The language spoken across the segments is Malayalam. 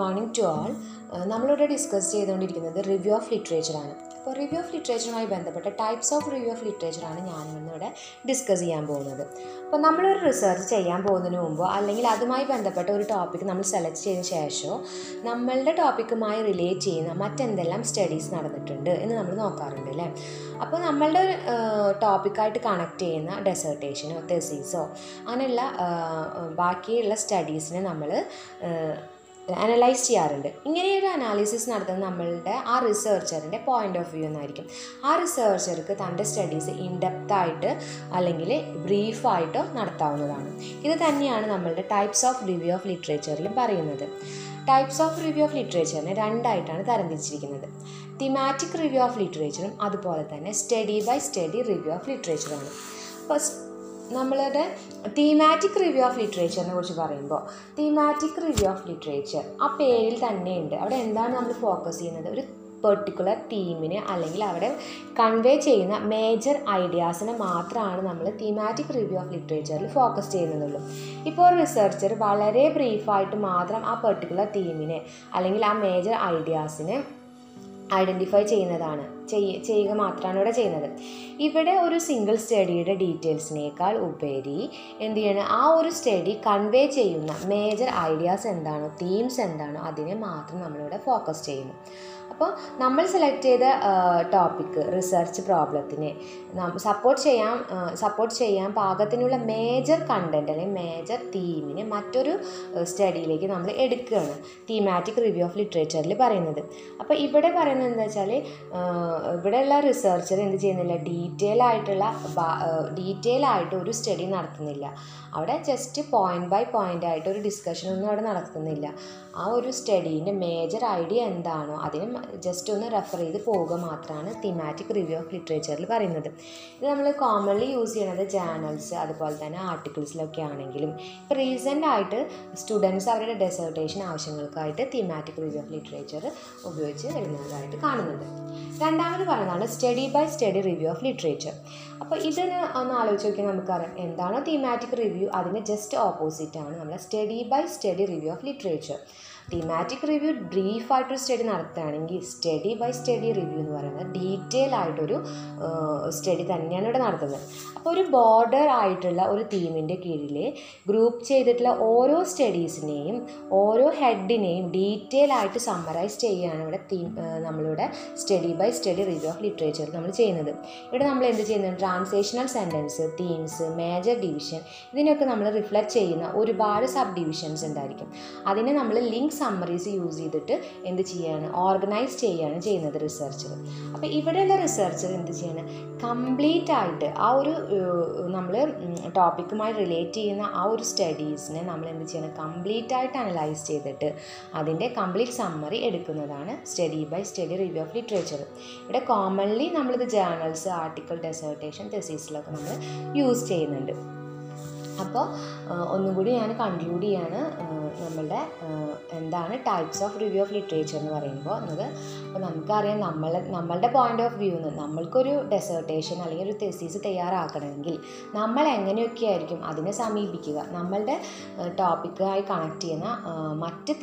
മോർണിംഗ് ടു ആൾ നമ്മളിവിടെ ഡിസ്കസ് ചെയ്തുകൊണ്ടിരിക്കുന്നത് റിവ്യൂ ഓഫ് ലിറ്ററേച്ചറാണ് അപ്പോൾ റിവ്യൂ ഓഫ് ലിറ്ററേച്ചറുമായി ബന്ധപ്പെട്ട ടൈപ്സ് ഓഫ് റിവ്യൂ ഓഫ് ലിറ്ററേച്ചറാണ് ഞാൻ ഇന്നിവിടെ ഡിസ്കസ് ചെയ്യാൻ പോകുന്നത്. അപ്പോൾ നമ്മളൊരു റിസർച്ച് ചെയ്യാൻ പോകുന്നതിന് മുമ്പോ അല്ലെങ്കിൽ അതുമായി ബന്ധപ്പെട്ട ഒരു ടോപ്പിക് നമ്മൾ സെലക്ട് ചെയ്ത ശേഷമോ നമ്മളുടെ ടോപ്പിക്കുമായി റിലേറ്റ് ചെയ്യുന്ന മറ്റെന്തെല്ലാം സ്റ്റഡീസ് നടന്നിട്ടുണ്ട് എന്ന് നമ്മൾ നോക്കാറുണ്ട് അല്ലേ? അപ്പോൾ നമ്മളുടെ ടോപ്പിക്കായിട്ട് കണക്ട് ചെയ്യുന്ന ഡെസേർട്ടേഷനോ തെസീസോ അങ്ങനെയുള്ള ബാക്കിയുള്ള സ്റ്റഡീസിനെ നമ്മൾ അനലൈസ് ചെയ്യാറുണ്ട്. ഇങ്ങനെയൊരു അനാലിസിസ് നടത്തുന്ന നമ്മളുടെ ആ റിസർച്ചറിന്റെ പോയിന്റ് ഓഫ് വ്യൂ എന്നായിരിക്കും. ആ റിസർച്ചർക്ക് തന്റെ സ്റ്റഡീസ് ഇൻഡെപ്തായിട്ട് അല്ലെങ്കിൽ ബ്രീഫായിട്ടോ നടത്താവുന്നതാണ്. ഇത് തന്നെയാണ് നമ്മളുടെ ടൈപ്സ് ഓഫ് റിവ്യൂ ഓഫ് ലിറ്ററേച്ചറിലും പറയുന്നത്. ടൈപ്സ് ഓഫ് റിവ്യൂ ഓഫ് ലിറ്ററേച്ചറിനെ രണ്ടായിട്ടാണ് തരംതിരിച്ചിരിക്കുന്നത്. തിമാറ്റിക് റിവ്യൂ ഓഫ് ലിറ്ററേച്ചറും അതുപോലെ തന്നെ study by study review of ലിറ്ററേച്ചറുമാണ് first നമ്മളുടെ തീമാറ്റിക് റിവ്യൂ ഓഫ് ലിറ്ററേച്ചറിനെ കുറിച്ച് പറയുമ്പോൾ തീമാറ്റിക് റിവ്യൂ ഓഫ് ലിറ്ററേച്ചർ ആ പേരിൽ തന്നെയുണ്ട്. അവിടെ എന്താണ് നമ്മൾ ഫോക്കസ് ചെയ്യുന്നത്? ഒരു പെർട്ടിക്കുലർ തീമിന് അല്ലെങ്കിൽ അവിടെ കൺവേ ചെയ്യുന്ന മേജർ ഐഡിയാസിനെ മാത്രമാണ് നമ്മൾ തീമാറ്റിക് റിവ്യൂ ഓഫ് ലിറ്ററേച്ചറിൽ ഫോക്കസ് ചെയ്യുന്നതുള്ളൂ ഇപ്പോൾ റിസർച്ചർ വളരെ ബ്രീഫായിട്ട് മാത്രം ആ പെർട്ടിക്കുലർ തീമിനെ അല്ലെങ്കിൽ ആ മേജർ ഐഡിയാസിനെ ഐഡന്റിഫൈ ചെയ്യുന്നതാണ്. ചെയ്യുക മാത്രമാണ് ഇവിടെ ചെയ്യുന്നത്. ഇവിടെ ഒരു സിംഗിൾ സ്റ്റഡിയുടെ ഡീറ്റെയിൽസിനേക്കാൾ ഉപരി എന്ത് ചെയ്യണം? ആ ഒരു സ്റ്റഡി കൺവേ ചെയ്യുന്ന മേജർ ഐഡിയാസ് എന്താണോ? തീംസ് എന്താണോ? അതിനെ മാത്രം നമ്മളിവിടെ ഫോക്കസ് ചെയ്യുന്നു. അപ്പോൾ നമ്മൾ സെലക്ട് ചെയ്ത ടോപ്പിക്ക് റിസർച്ച് പ്രോബ്ലത്തിനെ സപ്പോർട്ട് ചെയ്യാൻ സപ്പോർട്ട് ചെയ്യാൻ പാകത്തിനുള്ള മേജർ കണ്ടന്റ് അല്ലെങ്കിൽ മേജർ തീമിനെ മറ്റൊരു സ്റ്റഡിയിലേക്ക് നമ്മൾ എടുക്കുകയാണ്. തീമാറ്റിക് റിവ്യൂ ഓഫ് ലിറ്ററേച്ചറിൽ പറയുന്നത്. അപ്പോൾ ഇവിടെ പറയുന്നത് എന്താ വെച്ചാൽ ഇവിടെയുള്ള റിസർച്ചർ എന്ത് ചെയ്യുന്നില്ല ഡീറ്റെയിൽ ആയിട്ടുള്ള ഡീറ്റെയിൽ ആയിട്ട് ഒരു സ്റ്റഡി നടത്തുന്നില്ല. അവിടെ ജസ്റ്റ് പോയിന്റ് ബൈ പോയിന്റ് ആയിട്ട് ഒരു ഡിസ്കഷൻ ഒന്നും അവിടെ നടത്തുന്നില്ല. ആ ഒരു സ്റ്റഡീന്റെ മേജർ ഐഡിയ എന്താണോ അതിന് ജസ്റ്റ് ഒന്ന് റെഫർ ചെയ്ത് പോവുക മാത്രമാണ് തിമാറ്റിക് റിവ്യൂ ഓഫ് ലിറ്ററേച്ചറിൽ പറയുന്നത്. ഇത് നമ്മൾ കോമൺലി യൂസ് ചെയ്യുന്നത് ജേണൽസ് അതുപോലെ തന്നെ ആർട്ടിക്കിൾസിലൊക്കെ ആണെങ്കിലും ഇപ്പോൾ റീസെന്റ് ആയിട്ട് സ്റ്റുഡൻസ് അവരുടെ ഡെസേർട്ടേഷൻ ആവശ്യങ്ങൾക്കായിട്ട് തിമാറ്റിക് റിവ്യൂ ഓഫ് ലിറ്ററേച്ചർ ഉപയോഗിച്ച് വരുന്നതായിട്ട് കാണുന്നുണ്ട്. രണ്ടാമത് പറയുന്നതാണ് study by study review of literature അപ്പോൾ ഇതിന് ഒന്ന് ആലോചിച്ച് നോക്കിയാൽ നമുക്കറിയാം എന്താണോ തീമാറ്റിക് റിവ്യൂ അതിന് ജസ്റ്റ് ഓപ്പോസിറ്റ് ആണ് നമ്മുടെ study by study review of literature thematic review ബ്രീഫായിട്ടൊരു study നടത്തുകയാണെങ്കിൽ സ്റ്റഡി ബൈ സ്റ്റഡി റിവ്യൂ എന്ന് പറയുന്നത് ഡീറ്റെയിൽ ആയിട്ടൊരു സ്റ്റഡി തന്നെയാണ് ഇവിടെ നടത്തുന്നത്. അപ്പോൾ ഒരു ബോർഡർ ആയിട്ടുള്ള ഒരു തീമിന്റെ കീഴിൽ ഗ്രൂപ്പ് ചെയ്തിട്ടുള്ള ഓരോ സ്റ്റഡീസിനെയും ഓരോ ഹെഡിനെയും ഡീറ്റെയിൽ ആയിട്ട് സമ്മറൈസ് ചെയ്യുകയാണ് ഇവിടെ തീം നമ്മളിവിടെ study by study review of literature നമ്മൾ ചെയ്യുന്നത്. ഇവിടെ നമ്മൾ എന്ത് ചെയ്യുന്നത് translational sentence themes major division ഇതിനൊക്കെ നമ്മൾ റിഫ്ലക്റ്റ് ചെയ്യുന്ന ഒരുപാട് സബ് ഡിവിഷൻസ് ഉണ്ടായിരിക്കും. അതിനെ നമ്മൾ ലിങ്ക് സമ്മറീസ് യൂസ് ചെയ്തിട്ട് എന്ത് ചെയ്യാണ്? ഓർഗനൈസ് ചെയ്യുകയാണ് ചെയ്യുന്നത് റിസർച്ചർ അപ്പോൾ ഇവിടെയുള്ള റിസർച്ചർ എന്ത് ചെയ്യാണ്? കംപ്ലീറ്റ് ആയിട്ട് ആ ഒരു നമ്മൾ ടോപ്പിക്കുമായി റിലേറ്റ് ചെയ്യുന്ന ആ ഒരു സ്റ്റഡീസിനെ നമ്മൾ എന്ത് ചെയ്യണം? കംപ്ലീറ്റ് ആയിട്ട് അനലൈസ് ചെയ്തിട്ട് അതിന്റെ കംപ്ലീറ്റ് സമ്മറി എടുക്കുന്നതാണ് study by study review of literature ഇവിടെ കോമൺലി നമ്മളിത് ജേർണൽസ് ആർട്ടിക്കിൾ ഡെസേർട്ടേഷൻ തെസീസിലൊക്കെ നമ്മൾ യൂസ് ചെയ്യുന്നുണ്ട്. അപ്പോൾ ഒന്നും കൂടി ഞാൻ കൺക്ലൂഡ് ചെയ്യാണ്. നമ്മളുടെ എന്താണ് types of review of literature എന്ന് പറയുമ്പോൾ എന്നത് അപ്പോൾ നമുക്കറിയാം നമ്മൾ നമ്മളുടെ പോയിന്റ് ഓഫ് വ്യൂ നിന്ന് നമ്മൾക്കൊരു ഡെസേർട്ടേഷൻ അല്ലെങ്കിൽ ഒരു തെസീസ് തയ്യാറാക്കണമെങ്കിൽ നമ്മൾ എങ്ങനെയൊക്കെ ആയിരിക്കും അതിനെ സമീപിക്കുക. നമ്മളുടെ ടോപ്പിക്കായി കണക്ട് ചെയ്യുന്ന മറ്റ്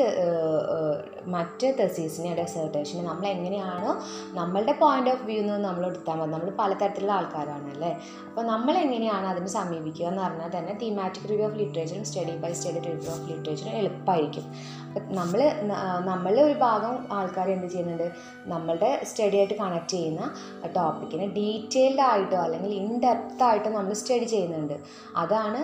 മറ്റ് തെസീസിനെ ഡെസേർട്ടേഷനെ നമ്മൾ എങ്ങനെയാണോ നമ്മളുടെ പോയിന്റ് ഓഫ് വ്യൂ നിന്ന് നമ്മൾ എടുത്താൽ മതി. നമ്മൾ പലതരത്തിലുള്ള ആൾക്കാരാണ് അല്ലേ? അപ്പോൾ നമ്മൾ എങ്ങനെയാണ് അതിനെ സമീപിക്കുക എന്ന് പറഞ്ഞാൽ തന്നെ thematic review of ലിറ്ററേച്ചറും study by study review of ലിറ്ററേച്ചറും എളുപ്പമായിരിക്കും അപ്പം നമ്മൾ നമ്മളുടെ ഒരു ഭാഗം ആൾക്കാർ എന്ത് ചെയ്യുന്നുണ്ട്? നമ്മളുടെ സ്റ്റഡി ആയിട്ട് കണക്ട് ചെയ്യുന്ന ടോപ്പിക്കിനെ ഡീറ്റെയിൽഡ് ആയിട്ടോ അല്ലെങ്കിൽ ഇൻ ഡെപ്ത് ആയിട്ടോ നമ്മൾ സ്റ്റഡി ചെയ്യുന്നുണ്ട്. അതാണ്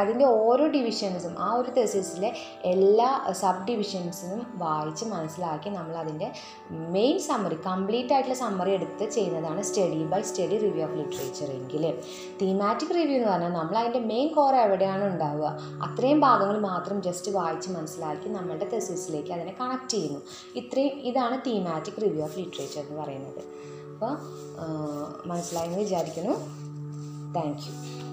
അതിന്റെ ഓരോ ഡിവിഷൻസും ആ ഒരു തെസിസിലെ എല്ലാ സബ് ഡിവിഷൻസിനും വായിച്ച് മനസ്സിലാക്കി നമ്മൾ അതിന്റെ മെയിൻ സമ്മറി കംപ്ലീറ്റ് ആയിട്ടുള്ള സമ്മറി എടുത്ത് ചെയ്യുന്നതാണ് study by study review of literature എങ്കിൽ തീമാറ്റിക് റിവ്യൂ എന്ന് പറഞ്ഞാൽ നമ്മൾ അതിന്റെ മെയിൻ കോർ എവിടെയാണ് ഉണ്ടാവുക? അത്രയും ഭാഗങ്ങൾ മാത്രം ജസ്റ്റ് വായിച്ച് മനസ്സിലാക്കി നമ്മളുടെ തെസിസിലേക്ക് അതിനെ കണക്ട് ചെയ്യുന്നു. ഇത്രയും ഇതാണ് തീമാറ്റിക് റിവ്യൂ ഓഫ് ലിറ്ററേച്ചർ എന്ന് പറയുന്നത്. അപ്പോൾ മനസ്സിലായെന്ന് വിചാരിക്കുന്നു. Thank you